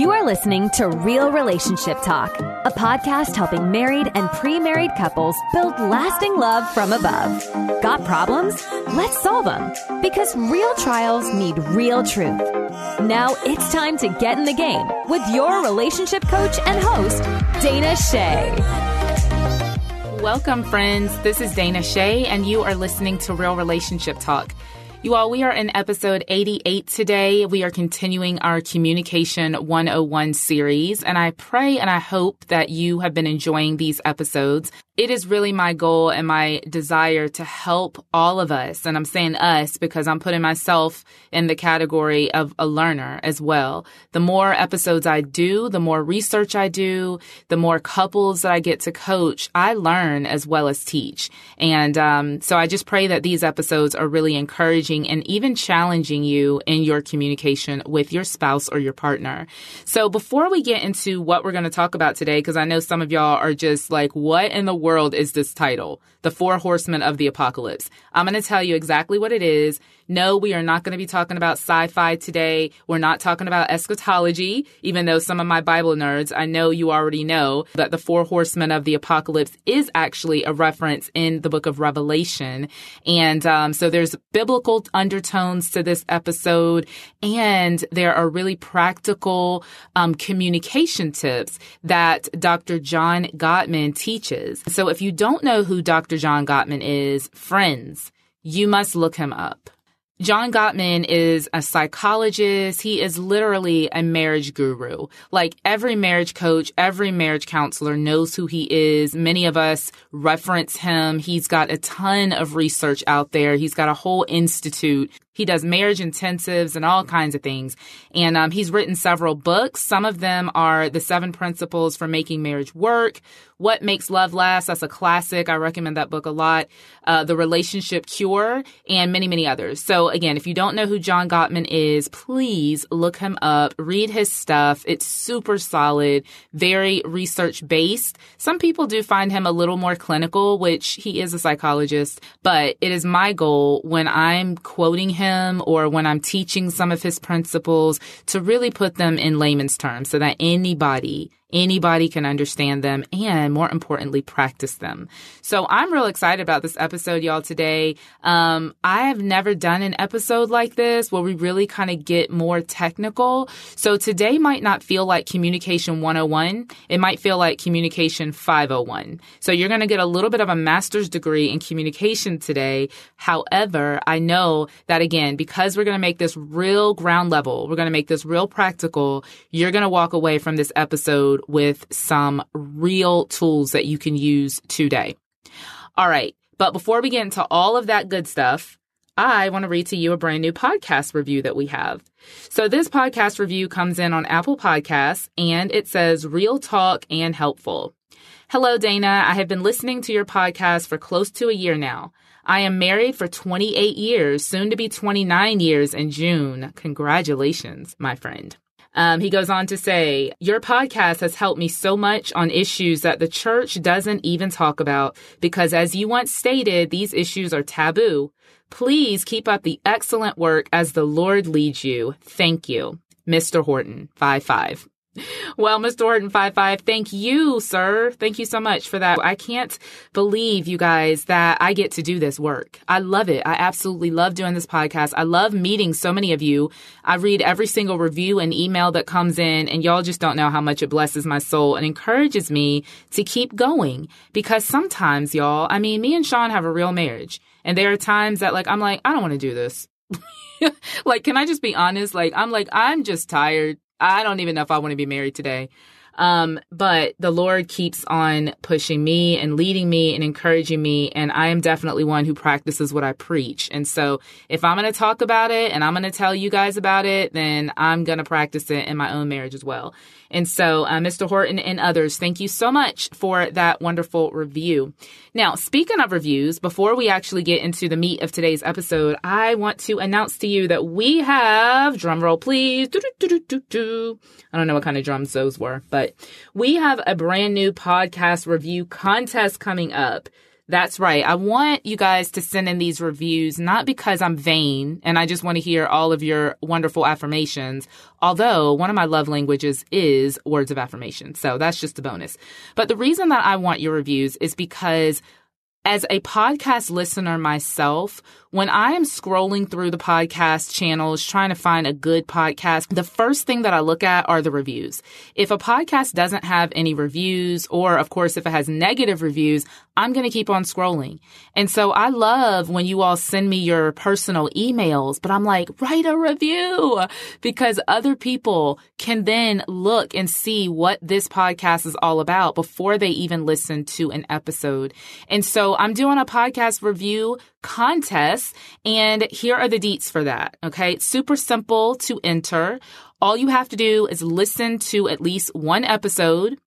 You are listening to Real Relationship Talk, a podcast helping married and pre married couples build lasting love from above. Got problems? Let's solve them. Because real trials need real truth. Now it's time to get in the game with your relationship coach and host, Dana Che. Welcome, friends. This is Dana Che, and you are listening to Real Relationship Talk. You all, we are in episode 88 today. We are continuing our Communication 101 series, and I pray and I hope that you have been enjoying these episodes it is really my goal and my desire to help all of us. And I'm saying us because I'm putting myself in the category of a learner as well. The more episodes I do, the more research I do, the more couples that I get to coach, I learn as well as teach. And um, so I just pray that these episodes are really encouraging and even challenging you in your communication with your spouse or your partner. So before we get into what we're going to talk about today, because I know some of y'all are just like, what in the world is this title? The Four Horsemen of the Apocalypse. I'm going to tell you exactly what it is. No, we are not going to be talking about sci-fi today. We're not talking about eschatology, even though some of my Bible nerds, I know you already know that the four horsemen of the apocalypse is actually a reference in the book of Revelation. And um, so there's biblical undertones to this episode, and there are really practical um, communication tips that Dr. John Gottman teaches. So if you don't know who Dr. John Gottman is, friends, you must look him up. John Gottman is a psychologist. He is literally a marriage guru. Like every marriage coach, every marriage counselor knows who he is. Many of us reference him. He's got a ton of research out there. He's got a whole institute he does marriage intensives and all kinds of things. And um, he's written several books. Some of them are The Seven Principles for Making Marriage Work, What Makes Love Last. That's a classic. I recommend that book a lot. Uh, the Relationship Cure, and many, many others. So, again, if you don't know who John Gottman is, please look him up, read his stuff. It's super solid, very research based. Some people do find him a little more clinical, which he is a psychologist, but it is my goal when I'm quoting him or when I'm teaching some of his principles to really put them in layman's terms so that anybody Anybody can understand them and more importantly, practice them. So I'm real excited about this episode, y'all, today. Um, I have never done an episode like this where we really kind of get more technical. So today might not feel like communication 101. It might feel like communication 501. So you're going to get a little bit of a master's degree in communication today. However, I know that again, because we're going to make this real ground level, we're going to make this real practical, you're going to walk away from this episode with some real tools that you can use today. All right. But before we get into all of that good stuff, I want to read to you a brand new podcast review that we have. So this podcast review comes in on Apple Podcasts and it says real talk and helpful. Hello, Dana. I have been listening to your podcast for close to a year now. I am married for 28 years, soon to be 29 years in June. Congratulations, my friend. Um, he goes on to say, Your podcast has helped me so much on issues that the church doesn't even talk about because, as you once stated, these issues are taboo. Please keep up the excellent work as the Lord leads you. Thank you. Mr. Horton, 5 5. Well, Mr. Horton five five, thank you, sir. Thank you so much for that. I can't believe you guys that I get to do this work. I love it. I absolutely love doing this podcast. I love meeting so many of you. I read every single review and email that comes in, and y'all just don't know how much it blesses my soul and encourages me to keep going. Because sometimes, y'all, I mean, me and Sean have a real marriage, and there are times that like I'm like, I don't want to do this. like, can I just be honest? Like, I'm like, I'm just tired. I don't even know if I want to be married today. Um, but the Lord keeps on pushing me and leading me and encouraging me. And I am definitely one who practices what I preach. And so if I'm going to talk about it and I'm going to tell you guys about it, then I'm going to practice it in my own marriage as well. And so, uh, Mr. Horton and others, thank you so much for that wonderful review. Now, speaking of reviews, before we actually get into the meat of today's episode, I want to announce to you that we have, drum roll please, I don't know what kind of drums those were, but we have a brand new podcast review contest coming up. That's right. I want you guys to send in these reviews, not because I'm vain and I just want to hear all of your wonderful affirmations. Although one of my love languages is words of affirmation. So that's just a bonus. But the reason that I want your reviews is because as a podcast listener myself, when I am scrolling through the podcast channels trying to find a good podcast, the first thing that I look at are the reviews. If a podcast doesn't have any reviews, or of course, if it has negative reviews, I'm going to keep on scrolling. And so I love when you all send me your personal emails, but I'm like, write a review because other people can then look and see what this podcast is all about before they even listen to an episode. And so I'm doing a podcast review contest. And here are the deets for that. Okay. Super simple to enter. All you have to do is listen to at least one episode.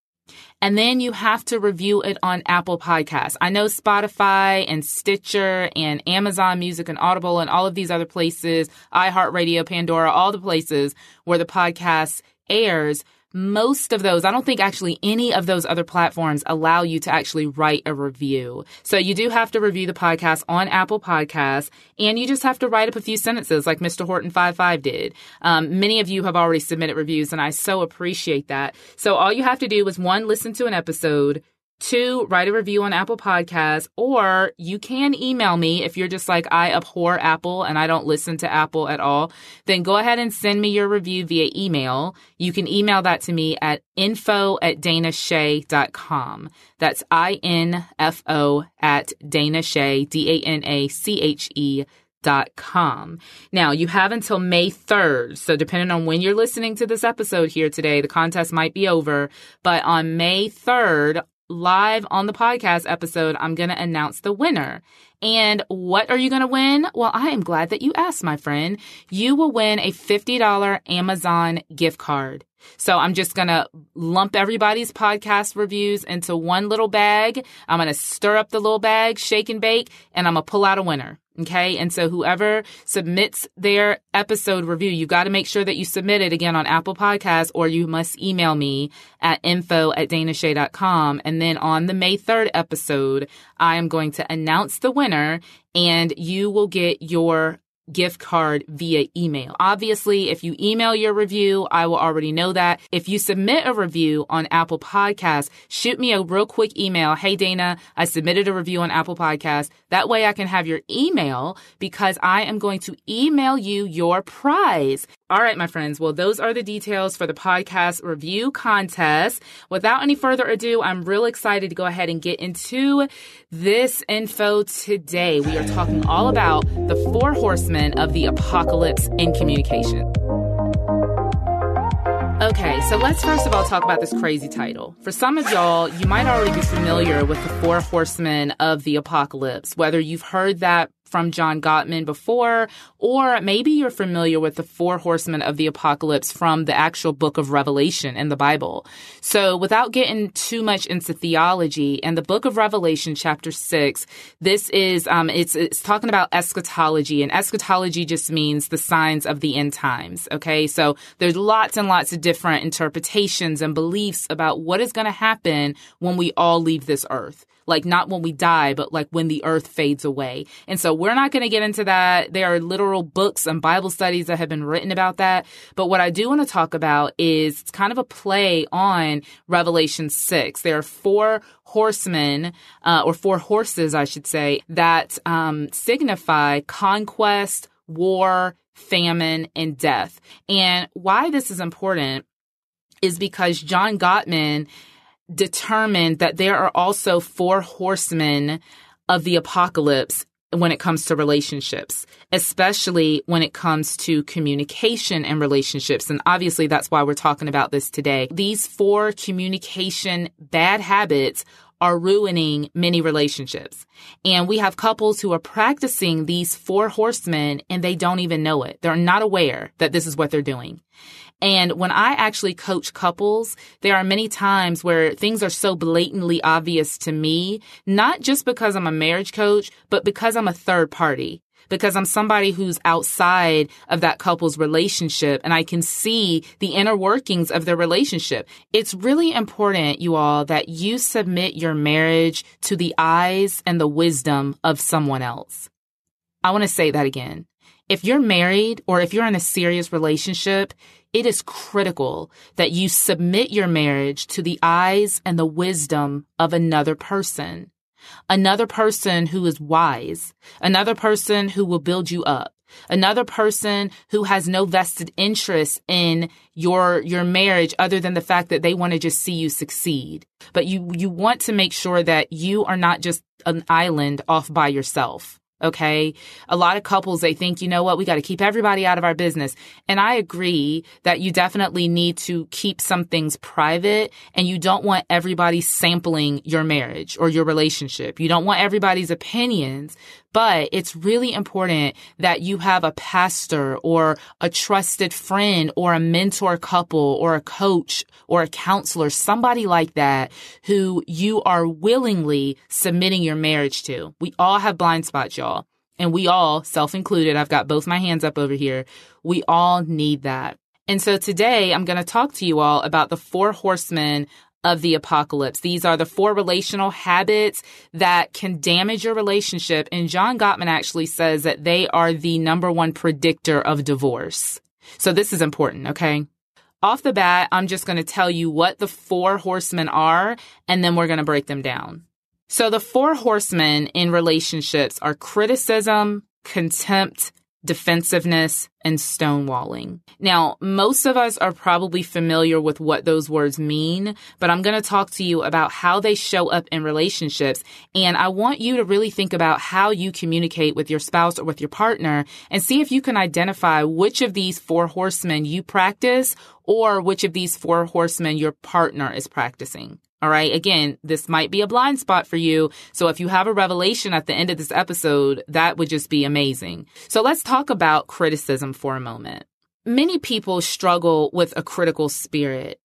And then you have to review it on Apple Podcasts. I know Spotify and Stitcher and Amazon Music and Audible and all of these other places, iHeartRadio, Pandora, all the places where the podcast airs most of those, I don't think actually any of those other platforms allow you to actually write a review. So you do have to review the podcast on Apple Podcasts and you just have to write up a few sentences like Mr. Horton 55 did. Um, many of you have already submitted reviews and I so appreciate that. So all you have to do is one, listen to an episode, Two, write a review on Apple Podcasts, or you can email me if you're just like, I abhor Apple and I don't listen to Apple at all. Then go ahead and send me your review via email. You can email that to me at info at danache.com. That's I-N-F-O at danache, D-A-N-A-C-H-E dot com. Now you have until May 3rd. So depending on when you're listening to this episode here today, the contest might be over, but on May 3rd, live on the podcast episode, I'm going to announce the winner. And what are you going to win? Well, I am glad that you asked, my friend. You will win a $50 Amazon gift card. So I'm just going to lump everybody's podcast reviews into one little bag. I'm going to stir up the little bag, shake and bake, and I'm going to pull out a winner. Okay. And so whoever submits their episode review, you got to make sure that you submit it again on Apple Podcasts or you must email me at info at danache.com. And then on the May 3rd episode, I am going to announce the winner and you will get your gift card via email. Obviously, if you email your review, I will already know that. If you submit a review on Apple Podcasts, shoot me a real quick email. Hey, Dana, I submitted a review on Apple Podcasts. That way I can have your email because I am going to email you your prize. All right, my friends. Well, those are the details for the podcast review contest. Without any further ado, I'm real excited to go ahead and get into this info today. We are talking all about the four horsemen of the apocalypse in communication. Okay, so let's first of all talk about this crazy title. For some of y'all, you might already be familiar with the four horsemen of the apocalypse, whether you've heard that from John Gottman before, or maybe you're familiar with the four horsemen of the apocalypse from the actual book of Revelation in the Bible. So without getting too much into theology, in the book of Revelation, chapter six, this is, um, it's, it's talking about eschatology and eschatology just means the signs of the end times. Okay. So there's lots and lots of different interpretations and beliefs about what is going to happen when we all leave this earth like not when we die, but like when the earth fades away. And so we're not going to get into that. There are literal books and Bible studies that have been written about that. But what I do want to talk about is it's kind of a play on Revelation 6. There are four horsemen, uh, or four horses, I should say, that um, signify conquest, war, famine, and death. And why this is important is because John Gottman determined that there are also four horsemen of the apocalypse when it comes to relationships, especially when it comes to communication and relationships. And obviously, that's why we're talking about this today. These four communication bad habits are ruining many relationships. And we have couples who are practicing these four horsemen and they don't even know it. They're not aware that this is what they're doing. And when I actually coach couples, there are many times where things are so blatantly obvious to me, not just because I'm a marriage coach, but because I'm a third party. because I'm somebody who's outside of that couple's relationship and I can see the inner workings of their relationship. It's really important, you all, that you submit your marriage to the eyes and the wisdom of someone else. I want to say that again. If you're married or if you're in a serious relationship, it is critical that you submit your marriage to the eyes and the wisdom of another person. Another person who is wise. Another person who will build you up. Another person who has no vested interest in your, your marriage other than the fact that they want to just see you succeed. But you, you want to make sure that you are not just an island off by yourself. Okay. A lot of couples, they think, you know what? We got to keep everybody out of our business. And I agree that you definitely need to keep some things private and you don't want everybody sampling your marriage or your relationship. You don't want everybody's opinions, but it's really important that you have a pastor or a trusted friend or a mentor couple or a coach or a counselor, somebody like that who you are willingly submitting your marriage to. We all have blind spots, y'all. And we all, self included, I've got both my hands up over here. We all need that. And so today I'm going to talk to you all about the four horsemen of the apocalypse. These are the four relational habits that can damage your relationship. And John Gottman actually says that they are the number one predictor of divorce. So this is important, okay? Off the bat, I'm just going to tell you what the four horsemen are, and then we're going to break them down. So the four horsemen in relationships are criticism, contempt, defensiveness, and stonewalling. Now, most of us are probably familiar with what those words mean, but I'm going to talk to you about how they show up in relationships. And I want you to really think about how you communicate with your spouse or with your partner and see if you can identify which of these four horsemen you practice or which of these four horsemen your partner is practicing. All right. Again, this might be a blind spot for you. So if you have a revelation at the end of this episode, that would just be amazing. So let's talk about criticism for a moment. Many people struggle with a critical spirit.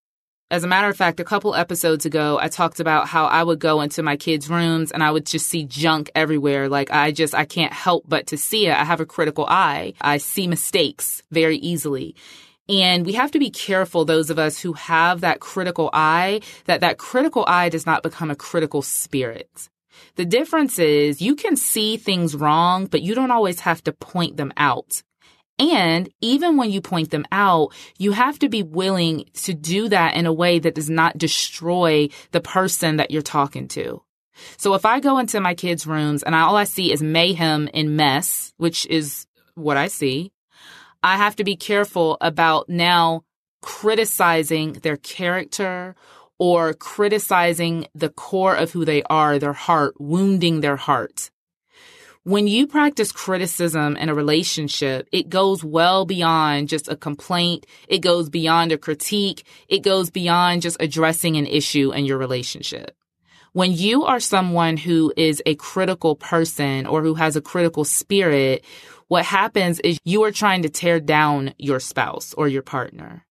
As a matter of fact, a couple episodes ago, I talked about how I would go into my kids' rooms and I would just see junk everywhere. Like I just, I can't help but to see it. I have a critical eye. I see mistakes very easily. And we have to be careful, those of us who have that critical eye, that that critical eye does not become a critical spirit. The difference is you can see things wrong, but you don't always have to point them out. And even when you point them out, you have to be willing to do that in a way that does not destroy the person that you're talking to. So if I go into my kids' rooms and all I see is mayhem and mess, which is what I see, I have to be careful about now criticizing their character or criticizing the core of who they are, their heart, wounding their heart. When you practice criticism in a relationship, it goes well beyond just a complaint. It goes beyond a critique. It goes beyond just addressing an issue in your relationship. When you are someone who is a critical person or who has a critical spirit, what happens is you are trying to tear down your spouse or your partner.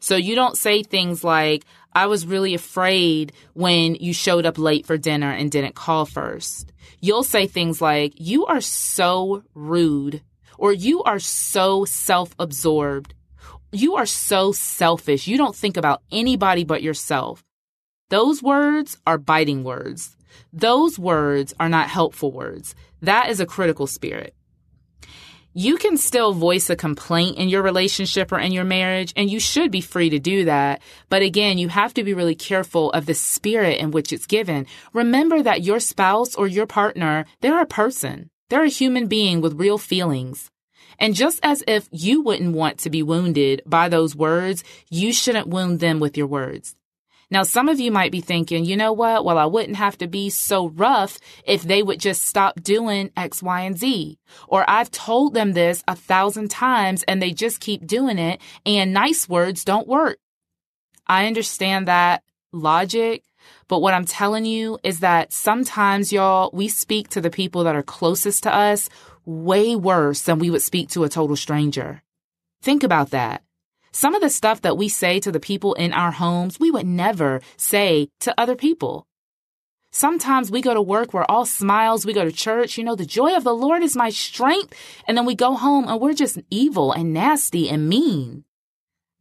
So you don't say things like, I was really afraid when you showed up late for dinner and didn't call first. You'll say things like, you are so rude or you are so self-absorbed. You are so selfish. You don't think about anybody but yourself. Those words are biting words. Those words are not helpful words. That is a critical spirit you can still voice a complaint in your relationship or in your marriage, and you should be free to do that. But again, you have to be really careful of the spirit in which it's given. Remember that your spouse or your partner, they're a person. They're a human being with real feelings. And just as if you wouldn't want to be wounded by those words, you shouldn't wound them with your words. Now, some of you might be thinking, you know what? Well, I wouldn't have to be so rough if they would just stop doing X, Y, and Z. Or I've told them this a thousand times and they just keep doing it and nice words don't work. I understand that logic, but what I'm telling you is that sometimes y'all, we speak to the people that are closest to us way worse than we would speak to a total stranger. Think about that. Some of the stuff that we say to the people in our homes, we would never say to other people. Sometimes we go to work, we're all smiles, we go to church, you know, the joy of the Lord is my strength. And then we go home and we're just evil and nasty and mean.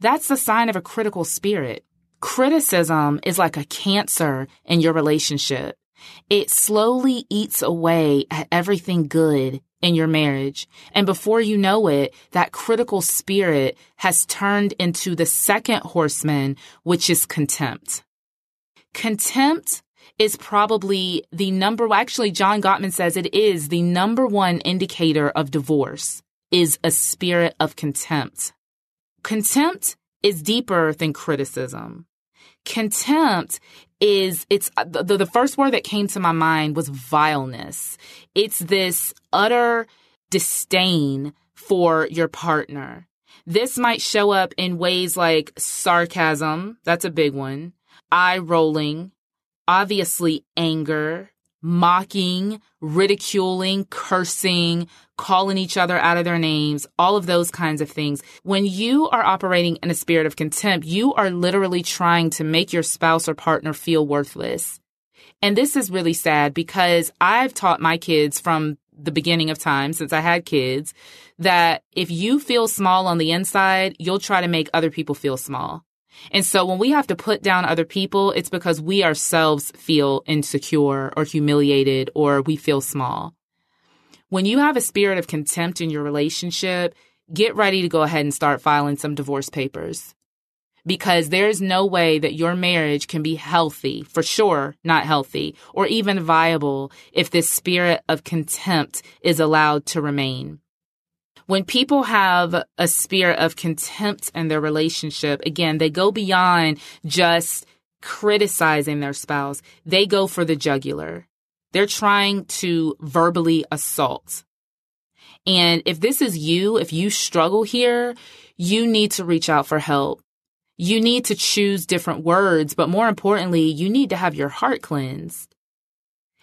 That's the sign of a critical spirit. Criticism is like a cancer in your relationship. It slowly eats away at everything good in your marriage. And before you know it, that critical spirit has turned into the second horseman, which is contempt. Contempt is probably the number, actually, John Gottman says it is the number one indicator of divorce is a spirit of contempt. Contempt is deeper than criticism. Contempt is, it's uh, the, the first word that came to my mind was vileness. It's this utter disdain for your partner. This might show up in ways like sarcasm. That's a big one. Eye rolling, obviously anger, mocking, ridiculing, cursing, calling each other out of their names, all of those kinds of things. When you are operating in a spirit of contempt, you are literally trying to make your spouse or partner feel worthless. And this is really sad because I've taught my kids from the beginning of time since I had kids that if you feel small on the inside, you'll try to make other people feel small. And so when we have to put down other people, it's because we ourselves feel insecure or humiliated or we feel small. When you have a spirit of contempt in your relationship, get ready to go ahead and start filing some divorce papers. Because there's no way that your marriage can be healthy, for sure not healthy, or even viable if this spirit of contempt is allowed to remain. When people have a spirit of contempt in their relationship, again, they go beyond just criticizing their spouse. They go for the jugular. They're trying to verbally assault. And if this is you, if you struggle here, you need to reach out for help. You need to choose different words, but more importantly, you need to have your heart cleansed.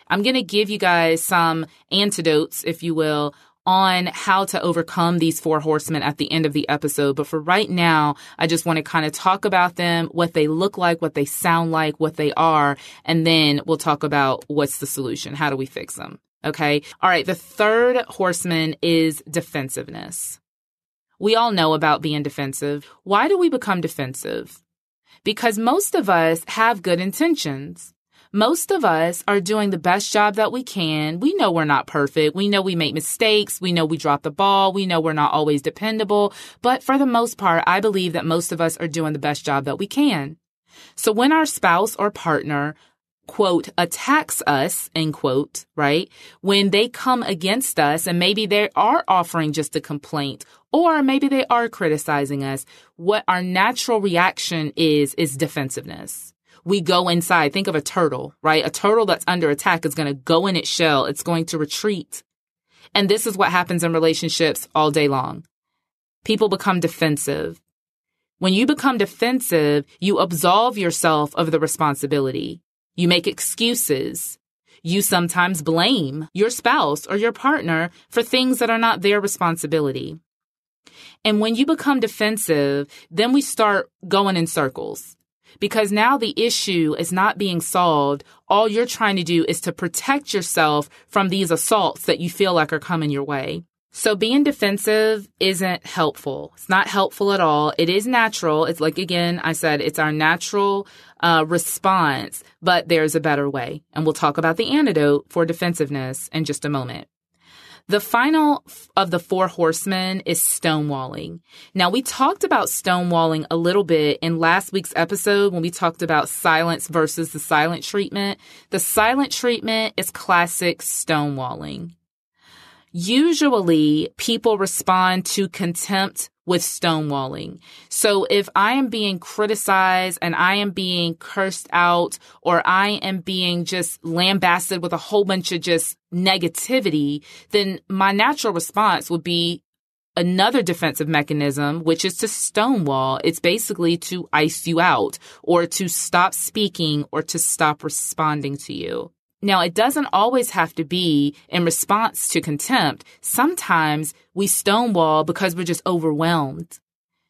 I'm going to give you guys some antidotes, if you will, on how to overcome these four horsemen at the end of the episode. But for right now, I just want to kind of talk about them, what they look like, what they sound like, what they are, and then we'll talk about what's the solution. How do we fix them? Okay. All right. The third horseman is defensiveness. We all know about being defensive. Why do we become defensive? Because most of us have good intentions. Most of us are doing the best job that we can. We know we're not perfect. We know we make mistakes. We know we drop the ball. We know we're not always dependable. But for the most part, I believe that most of us are doing the best job that we can. So when our spouse or partner quote, attacks us, end quote, right? When they come against us and maybe they are offering just a complaint or maybe they are criticizing us, what our natural reaction is, is defensiveness we go inside. Think of a turtle, right? A turtle that's under attack is going to go in its shell. It's going to retreat. And this is what happens in relationships all day long. People become defensive. When you become defensive, you absolve yourself of the responsibility. You make excuses. You sometimes blame your spouse or your partner for things that are not their responsibility. And when you become defensive, then we start going in circles because now the issue is not being solved. All you're trying to do is to protect yourself from these assaults that you feel like are coming your way. So being defensive isn't helpful. It's not helpful at all. It is natural. It's like, again, I said, it's our natural uh, response, but there's a better way. And we'll talk about the antidote for defensiveness in just a moment. The final of the four horsemen is stonewalling. Now, we talked about stonewalling a little bit in last week's episode when we talked about silence versus the silent treatment. The silent treatment is classic stonewalling. Usually people respond to contempt with stonewalling. So if I am being criticized and I am being cursed out or I am being just lambasted with a whole bunch of just negativity, then my natural response would be another defensive mechanism, which is to stonewall. It's basically to ice you out or to stop speaking or to stop responding to you. Now, it doesn't always have to be in response to contempt. Sometimes we stonewall because we're just overwhelmed.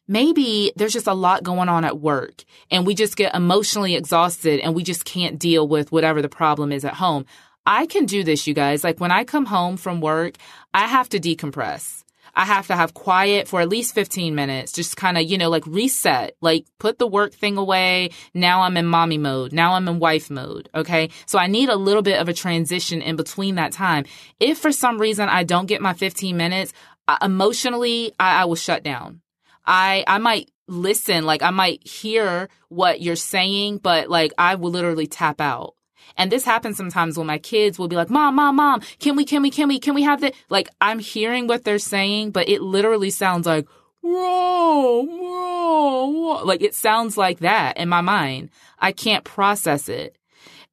maybe there's just a lot going on at work and we just get emotionally exhausted and we just can't deal with whatever the problem is at home. I can do this, you guys. Like when I come home from work, I have to decompress. I have to have quiet for at least 15 minutes, just kind of, you know, like reset, like put the work thing away. Now I'm in mommy mode. Now I'm in wife mode. Okay. So I need a little bit of a transition in between that time. If for some reason I don't get my 15 minutes, emotionally, I, I will shut down. I, I might listen, like I might hear what you're saying, but like I will literally tap out. And this happens sometimes when my kids will be like, mom, mom, mom, can we, can we, can we, can we have that? Like I'm hearing what they're saying, but it literally sounds like, whoa, whoa, whoa. Like it sounds like that in my mind. I can't process it.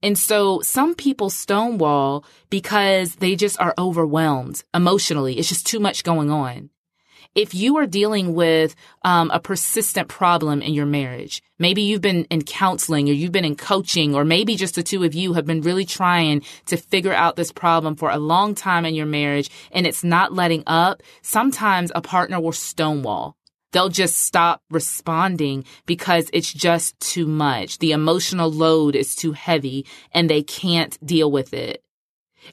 And so some people stonewall because they just are overwhelmed emotionally. It's just too much going on if you are dealing with um, a persistent problem in your marriage, maybe you've been in counseling or you've been in coaching, or maybe just the two of you have been really trying to figure out this problem for a long time in your marriage and it's not letting up, sometimes a partner will stonewall. They'll just stop responding because it's just too much. The emotional load is too heavy and they can't deal with it.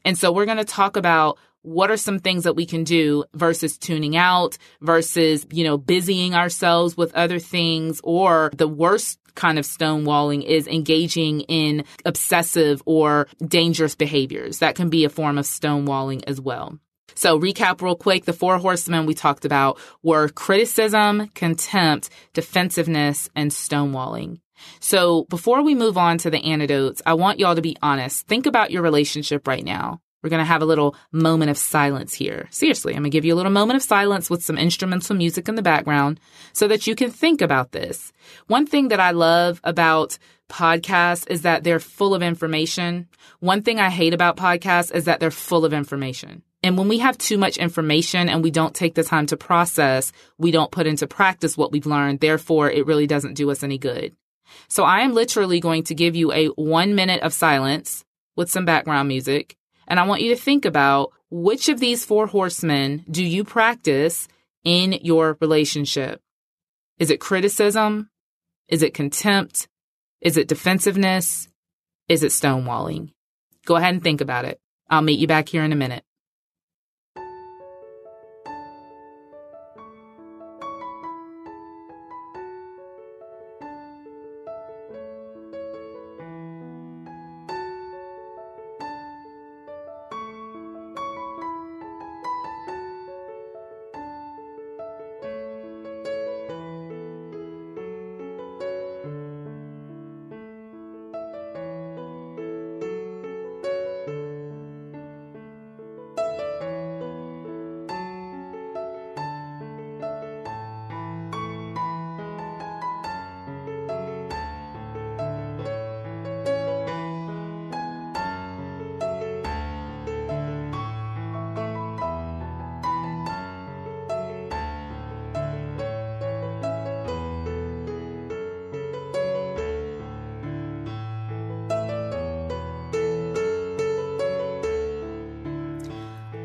And so we're going to talk about what are some things that we can do versus tuning out versus, you know, busying ourselves with other things or the worst kind of stonewalling is engaging in obsessive or dangerous behaviors. That can be a form of stonewalling as well. So recap real quick. The four horsemen we talked about were criticism, contempt, defensiveness, and stonewalling. So before we move on to the antidotes, I want y'all to be honest. Think about your relationship right now. We're going to have a little moment of silence here. Seriously, I'm going to give you a little moment of silence with some instrumental music in the background so that you can think about this. One thing that I love about podcasts is that they're full of information. One thing I hate about podcasts is that they're full of information. And when we have too much information and we don't take the time to process, we don't put into practice what we've learned. Therefore, it really doesn't do us any good. So I am literally going to give you a one minute of silence with some background music and I want you to think about which of these four horsemen do you practice in your relationship? Is it criticism? Is it contempt? Is it defensiveness? Is it stonewalling? Go ahead and think about it. I'll meet you back here in a minute.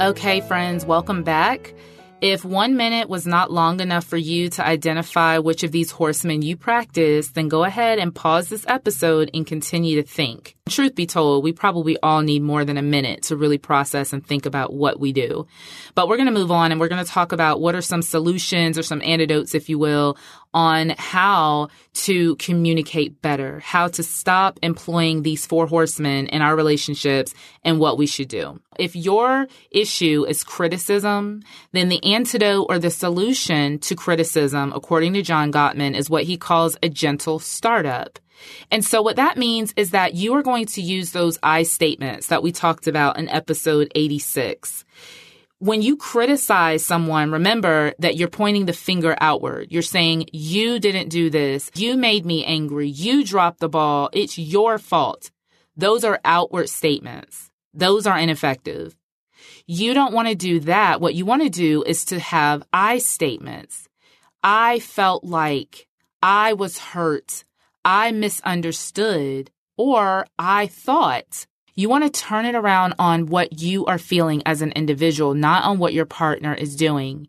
Okay, friends, welcome back. If one minute was not long enough for you to identify which of these horsemen you practice, then go ahead and pause this episode and continue to think. Truth be told, we probably all need more than a minute to really process and think about what we do. But we're going to move on and we're going to talk about what are some solutions or some antidotes, if you will, on how to communicate better, how to stop employing these four horsemen in our relationships and what we should do. If your issue is criticism, then the antidote or the solution to criticism, according to John Gottman, is what he calls a gentle startup. And so what that means is that you are going to use those I statements that we talked about in episode 86 when you criticize someone, remember that you're pointing the finger outward. You're saying, you didn't do this. You made me angry. You dropped the ball. It's your fault. Those are outward statements. Those are ineffective. You don't want to do that. What you want to do is to have I statements. I felt like I was hurt. I misunderstood or I thought you want to turn it around on what you are feeling as an individual, not on what your partner is doing.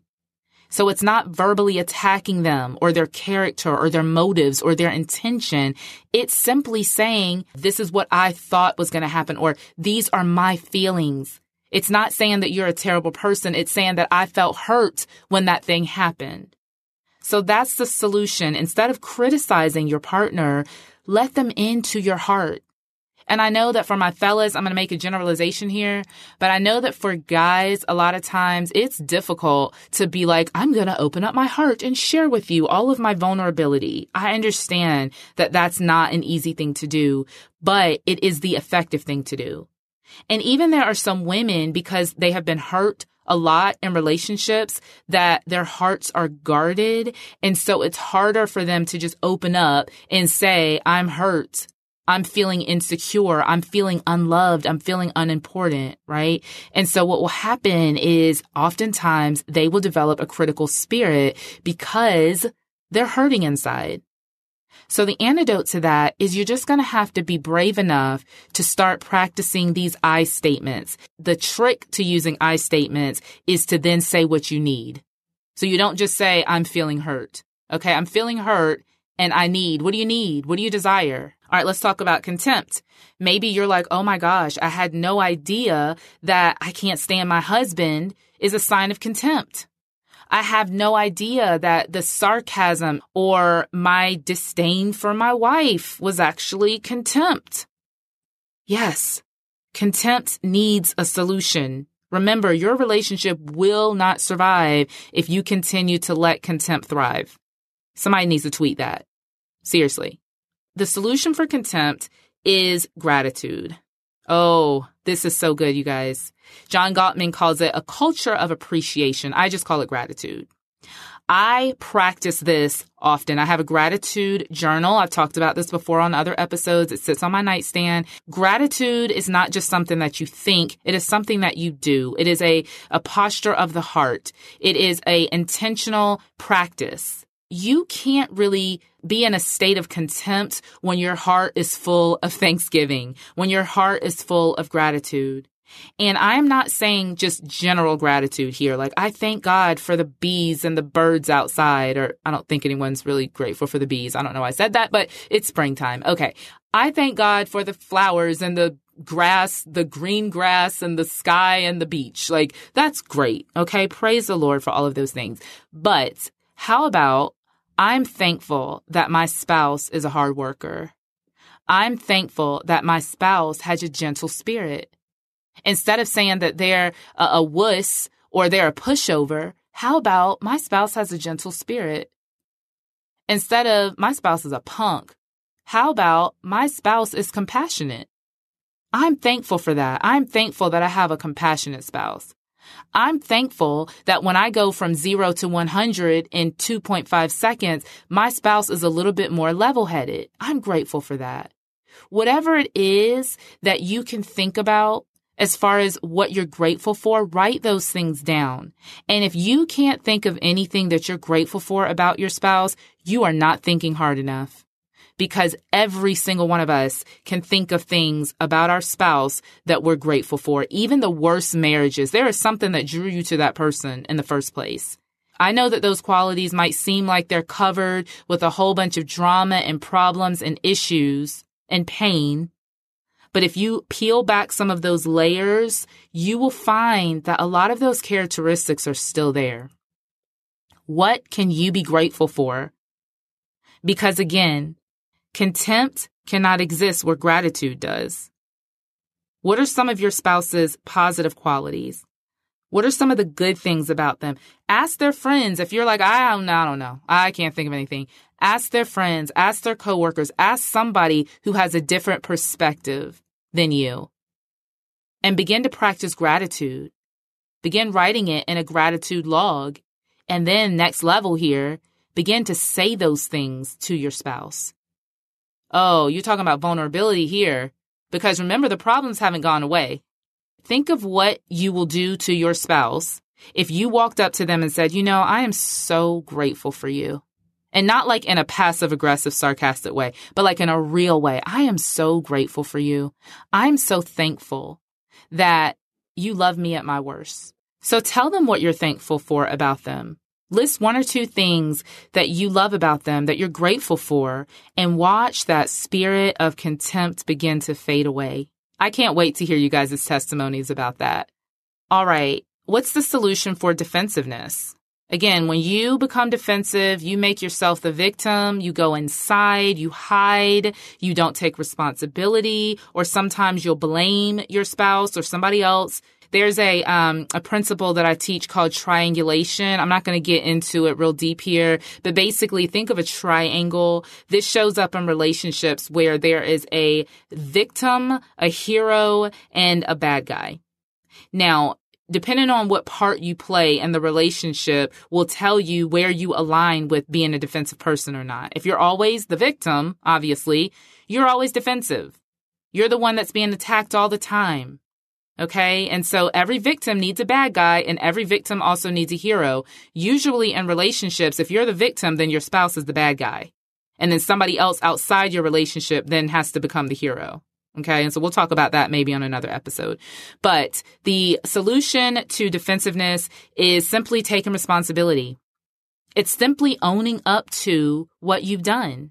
So it's not verbally attacking them or their character or their motives or their intention. It's simply saying, this is what I thought was going to happen or these are my feelings. It's not saying that you're a terrible person. It's saying that I felt hurt when that thing happened. So that's the solution. Instead of criticizing your partner, let them into your heart. And I know that for my fellas, I'm going to make a generalization here, but I know that for guys, a lot of times it's difficult to be like, I'm going to open up my heart and share with you all of my vulnerability. I understand that that's not an easy thing to do, but it is the effective thing to do. And even there are some women because they have been hurt a lot in relationships that their hearts are guarded. And so it's harder for them to just open up and say, I'm hurt. I'm feeling insecure. I'm feeling unloved. I'm feeling unimportant, right? And so what will happen is oftentimes they will develop a critical spirit because they're hurting inside. So the antidote to that is you're just going to have to be brave enough to start practicing these I statements. The trick to using I statements is to then say what you need. So you don't just say, I'm feeling hurt. Okay. I'm feeling hurt and I need. What do you need? What do you desire? All right, let's talk about contempt. Maybe you're like, oh my gosh, I had no idea that I can't stand my husband is a sign of contempt. I have no idea that the sarcasm or my disdain for my wife was actually contempt. Yes, contempt needs a solution. Remember, your relationship will not survive if you continue to let contempt thrive. Somebody needs to tweet that. Seriously. The solution for contempt is gratitude. Oh, this is so good, you guys. John Gottman calls it a culture of appreciation. I just call it gratitude. I practice this often. I have a gratitude journal. I've talked about this before on other episodes. It sits on my nightstand. Gratitude is not just something that you think. It is something that you do. It is a, a posture of the heart. It is a intentional practice. You can't really be in a state of contempt when your heart is full of thanksgiving, when your heart is full of gratitude. And I'm not saying just general gratitude here. Like, I thank God for the bees and the birds outside, or I don't think anyone's really grateful for the bees. I don't know why I said that, but it's springtime. Okay. I thank God for the flowers and the grass, the green grass and the sky and the beach. Like, that's great. Okay. Praise the Lord for all of those things. But how about I'm thankful that my spouse is a hard worker. I'm thankful that my spouse has a gentle spirit. Instead of saying that they're a, a wuss or they're a pushover, how about my spouse has a gentle spirit? Instead of my spouse is a punk, how about my spouse is compassionate? I'm thankful for that. I'm thankful that I have a compassionate spouse. I'm thankful that when I go from zero to 100 in 2.5 seconds, my spouse is a little bit more level headed. I'm grateful for that. Whatever it is that you can think about as far as what you're grateful for, write those things down. And if you can't think of anything that you're grateful for about your spouse, you are not thinking hard enough because every single one of us can think of things about our spouse that we're grateful for. Even the worst marriages, there is something that drew you to that person in the first place. I know that those qualities might seem like they're covered with a whole bunch of drama and problems and issues and pain. But if you peel back some of those layers, you will find that a lot of those characteristics are still there. What can you be grateful for? Because again, Contempt cannot exist where gratitude does. What are some of your spouse's positive qualities? What are some of the good things about them? Ask their friends. If you're like, I don't know, I don't know. I can't think of anything. Ask their friends, ask their coworkers, ask somebody who has a different perspective than you. And begin to practice gratitude. Begin writing it in a gratitude log. And then next level here, begin to say those things to your spouse. Oh, you're talking about vulnerability here. Because remember, the problems haven't gone away. Think of what you will do to your spouse if you walked up to them and said, You know, I am so grateful for you. And not like in a passive aggressive, sarcastic way, but like in a real way. I am so grateful for you. I'm so thankful that you love me at my worst. So tell them what you're thankful for about them. List one or two things that you love about them that you're grateful for and watch that spirit of contempt begin to fade away. I can't wait to hear you guys' testimonies about that. All right. What's the solution for defensiveness? Again, when you become defensive, you make yourself the victim, you go inside, you hide, you don't take responsibility, or sometimes you'll blame your spouse or somebody else. There's a um, a principle that I teach called triangulation. I'm not going to get into it real deep here, but basically think of a triangle. This shows up in relationships where there is a victim, a hero, and a bad guy. Now, depending on what part you play in the relationship will tell you where you align with being a defensive person or not. If you're always the victim, obviously, you're always defensive. You're the one that's being attacked all the time. Okay. And so every victim needs a bad guy and every victim also needs a hero. Usually in relationships, if you're the victim, then your spouse is the bad guy. And then somebody else outside your relationship then has to become the hero. Okay. And so we'll talk about that maybe on another episode. But the solution to defensiveness is simply taking responsibility. It's simply owning up to what you've done.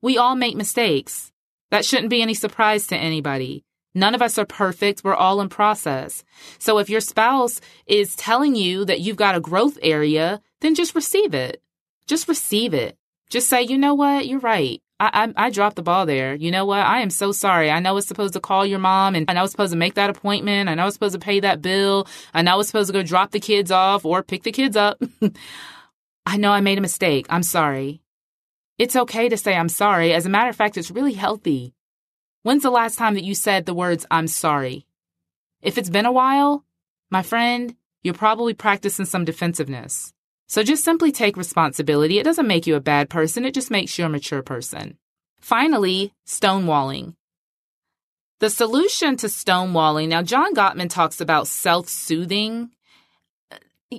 We all make mistakes. That shouldn't be any surprise to anybody. None of us are perfect. We're all in process. So if your spouse is telling you that you've got a growth area, then just receive it. Just receive it. Just say, you know what? You're right. I, I, I dropped the ball there. You know what? I am so sorry. I know it's supposed to call your mom and I know supposed to make that appointment. I know it's supposed to pay that bill. I know it's supposed to go drop the kids off or pick the kids up. I know I made a mistake. I'm sorry. It's okay to say I'm sorry. As a matter of fact, it's really healthy. When's the last time that you said the words, I'm sorry? If it's been a while, my friend, you're probably practicing some defensiveness. So just simply take responsibility. It doesn't make you a bad person, it just makes you a mature person. Finally, stonewalling. The solution to stonewalling, now, John Gottman talks about self soothing.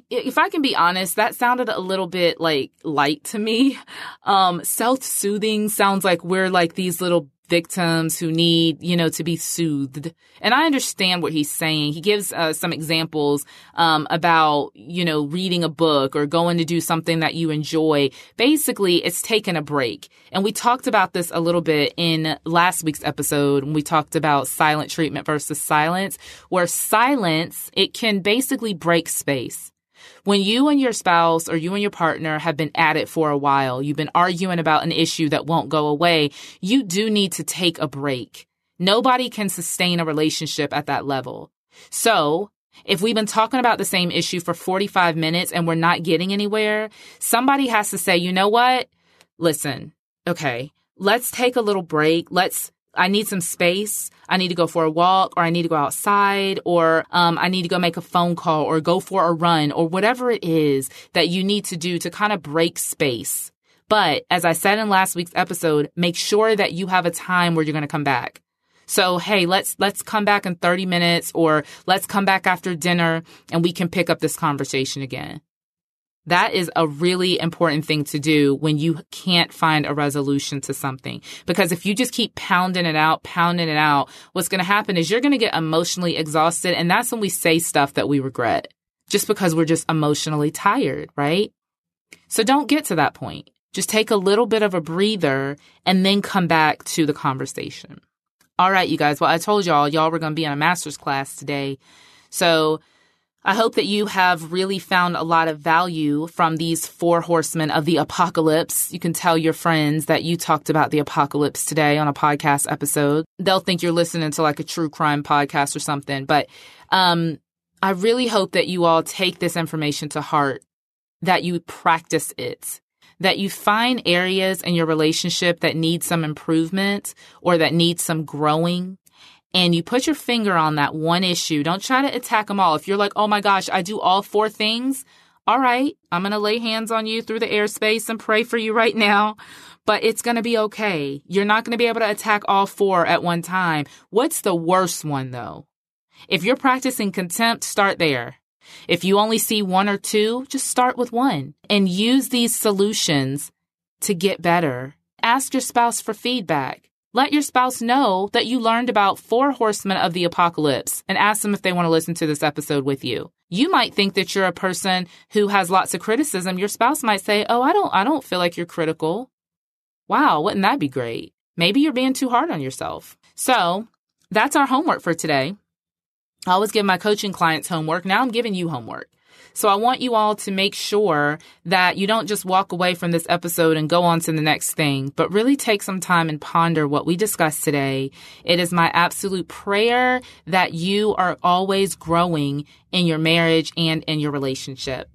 If I can be honest, that sounded a little bit like light to me. Um, self soothing sounds like we're like these little victims who need, you know, to be soothed. And I understand what he's saying. He gives uh, some examples um, about, you know, reading a book or going to do something that you enjoy. Basically, it's taking a break. And we talked about this a little bit in last week's episode when we talked about silent treatment versus silence, where silence, it can basically break space. When you and your spouse or you and your partner have been at it for a while, you've been arguing about an issue that won't go away, you do need to take a break. Nobody can sustain a relationship at that level. So, if we've been talking about the same issue for 45 minutes and we're not getting anywhere, somebody has to say, you know what? Listen, okay, let's take a little break. Let's I need some space. I need to go for a walk or I need to go outside or um, I need to go make a phone call or go for a run or whatever it is that you need to do to kind of break space. But as I said in last week's episode, make sure that you have a time where you're going to come back. So, hey, let's, let's come back in 30 minutes or let's come back after dinner and we can pick up this conversation again. That is a really important thing to do when you can't find a resolution to something. Because if you just keep pounding it out, pounding it out, what's going to happen is you're going to get emotionally exhausted. And that's when we say stuff that we regret just because we're just emotionally tired, right? So don't get to that point. Just take a little bit of a breather and then come back to the conversation. All right, you guys. Well, I told y'all, y'all were going to be in a master's class today. So I hope that you have really found a lot of value from these four horsemen of the apocalypse. You can tell your friends that you talked about the apocalypse today on a podcast episode. They'll think you're listening to like a true crime podcast or something. But um, I really hope that you all take this information to heart, that you practice it, that you find areas in your relationship that need some improvement or that need some growing and you put your finger on that one issue. Don't try to attack them all. If you're like, oh my gosh, I do all four things. All right, I'm going to lay hands on you through the airspace and pray for you right now, but it's going to be okay. You're not going to be able to attack all four at one time. What's the worst one though? If you're practicing contempt, start there. If you only see one or two, just start with one and use these solutions to get better. Ask your spouse for feedback. Let your spouse know that you learned about four horsemen of the apocalypse and ask them if they want to listen to this episode with you. You might think that you're a person who has lots of criticism. Your spouse might say, "Oh, I don't I don't feel like you're critical." Wow, wouldn't that be great? Maybe you're being too hard on yourself. So, that's our homework for today. I always give my coaching clients homework. Now I'm giving you homework. So I want you all to make sure that you don't just walk away from this episode and go on to the next thing, but really take some time and ponder what we discussed today. It is my absolute prayer that you are always growing in your marriage and in your relationship.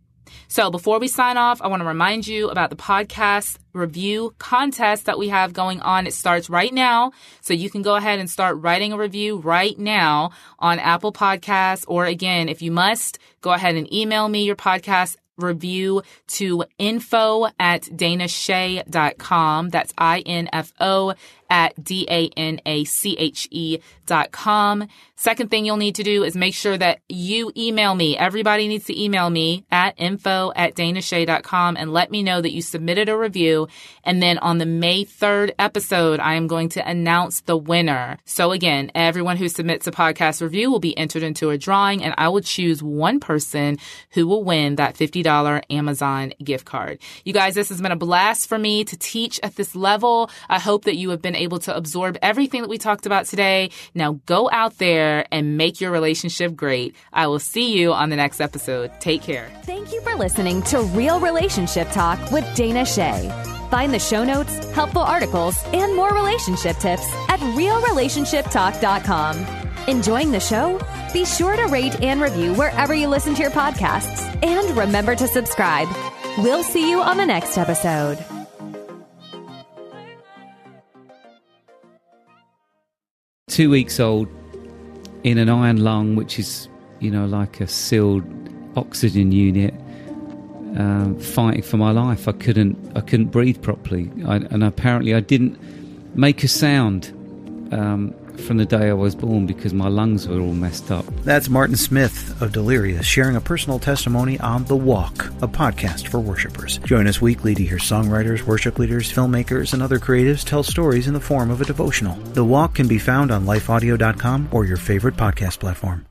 So before we sign off, I want to remind you about the podcast review contest that we have going on. It starts right now. So you can go ahead and start writing a review right now on Apple Podcasts. Or again, if you must, go ahead and email me your podcast review to info at danache.com. That's I-N-F-O at D-A-N-A-C-H-E dot com. Second thing you'll need to do is make sure that you email me. Everybody needs to email me at info at danache.com and let me know that you submitted a review. And then on the May 3rd episode, I am going to announce the winner. So again, everyone who submits a podcast review will be entered into a drawing and I will choose one person who will win that $50 Amazon gift card. You guys, this has been a blast for me to teach at this level. I hope that you have been able to absorb everything that we talked about today. Now go out there and make your relationship great. I will see you on the next episode. Take care. Thank you for listening to Real Relationship Talk with Dana Che. Find the show notes, helpful articles, and more relationship tips at realrelationshiptalk.com. Enjoying the show? Be sure to rate and review wherever you listen to your podcasts. And remember to subscribe. We'll see you on the next episode. Two weeks old in an iron lung, which is, you know, like a sealed oxygen unit, um, fighting for my life. I couldn't, I couldn't breathe properly, I, and apparently I didn't make a sound um, from the day I was born because my lungs were all messed up. That's Martin Smith of Delirious sharing a personal testimony on The Walk, a podcast for worshipers. Join us weekly to hear songwriters, worship leaders, filmmakers, and other creatives tell stories in the form of a devotional. The Walk can be found on lifeaudio.com or your favorite podcast platform.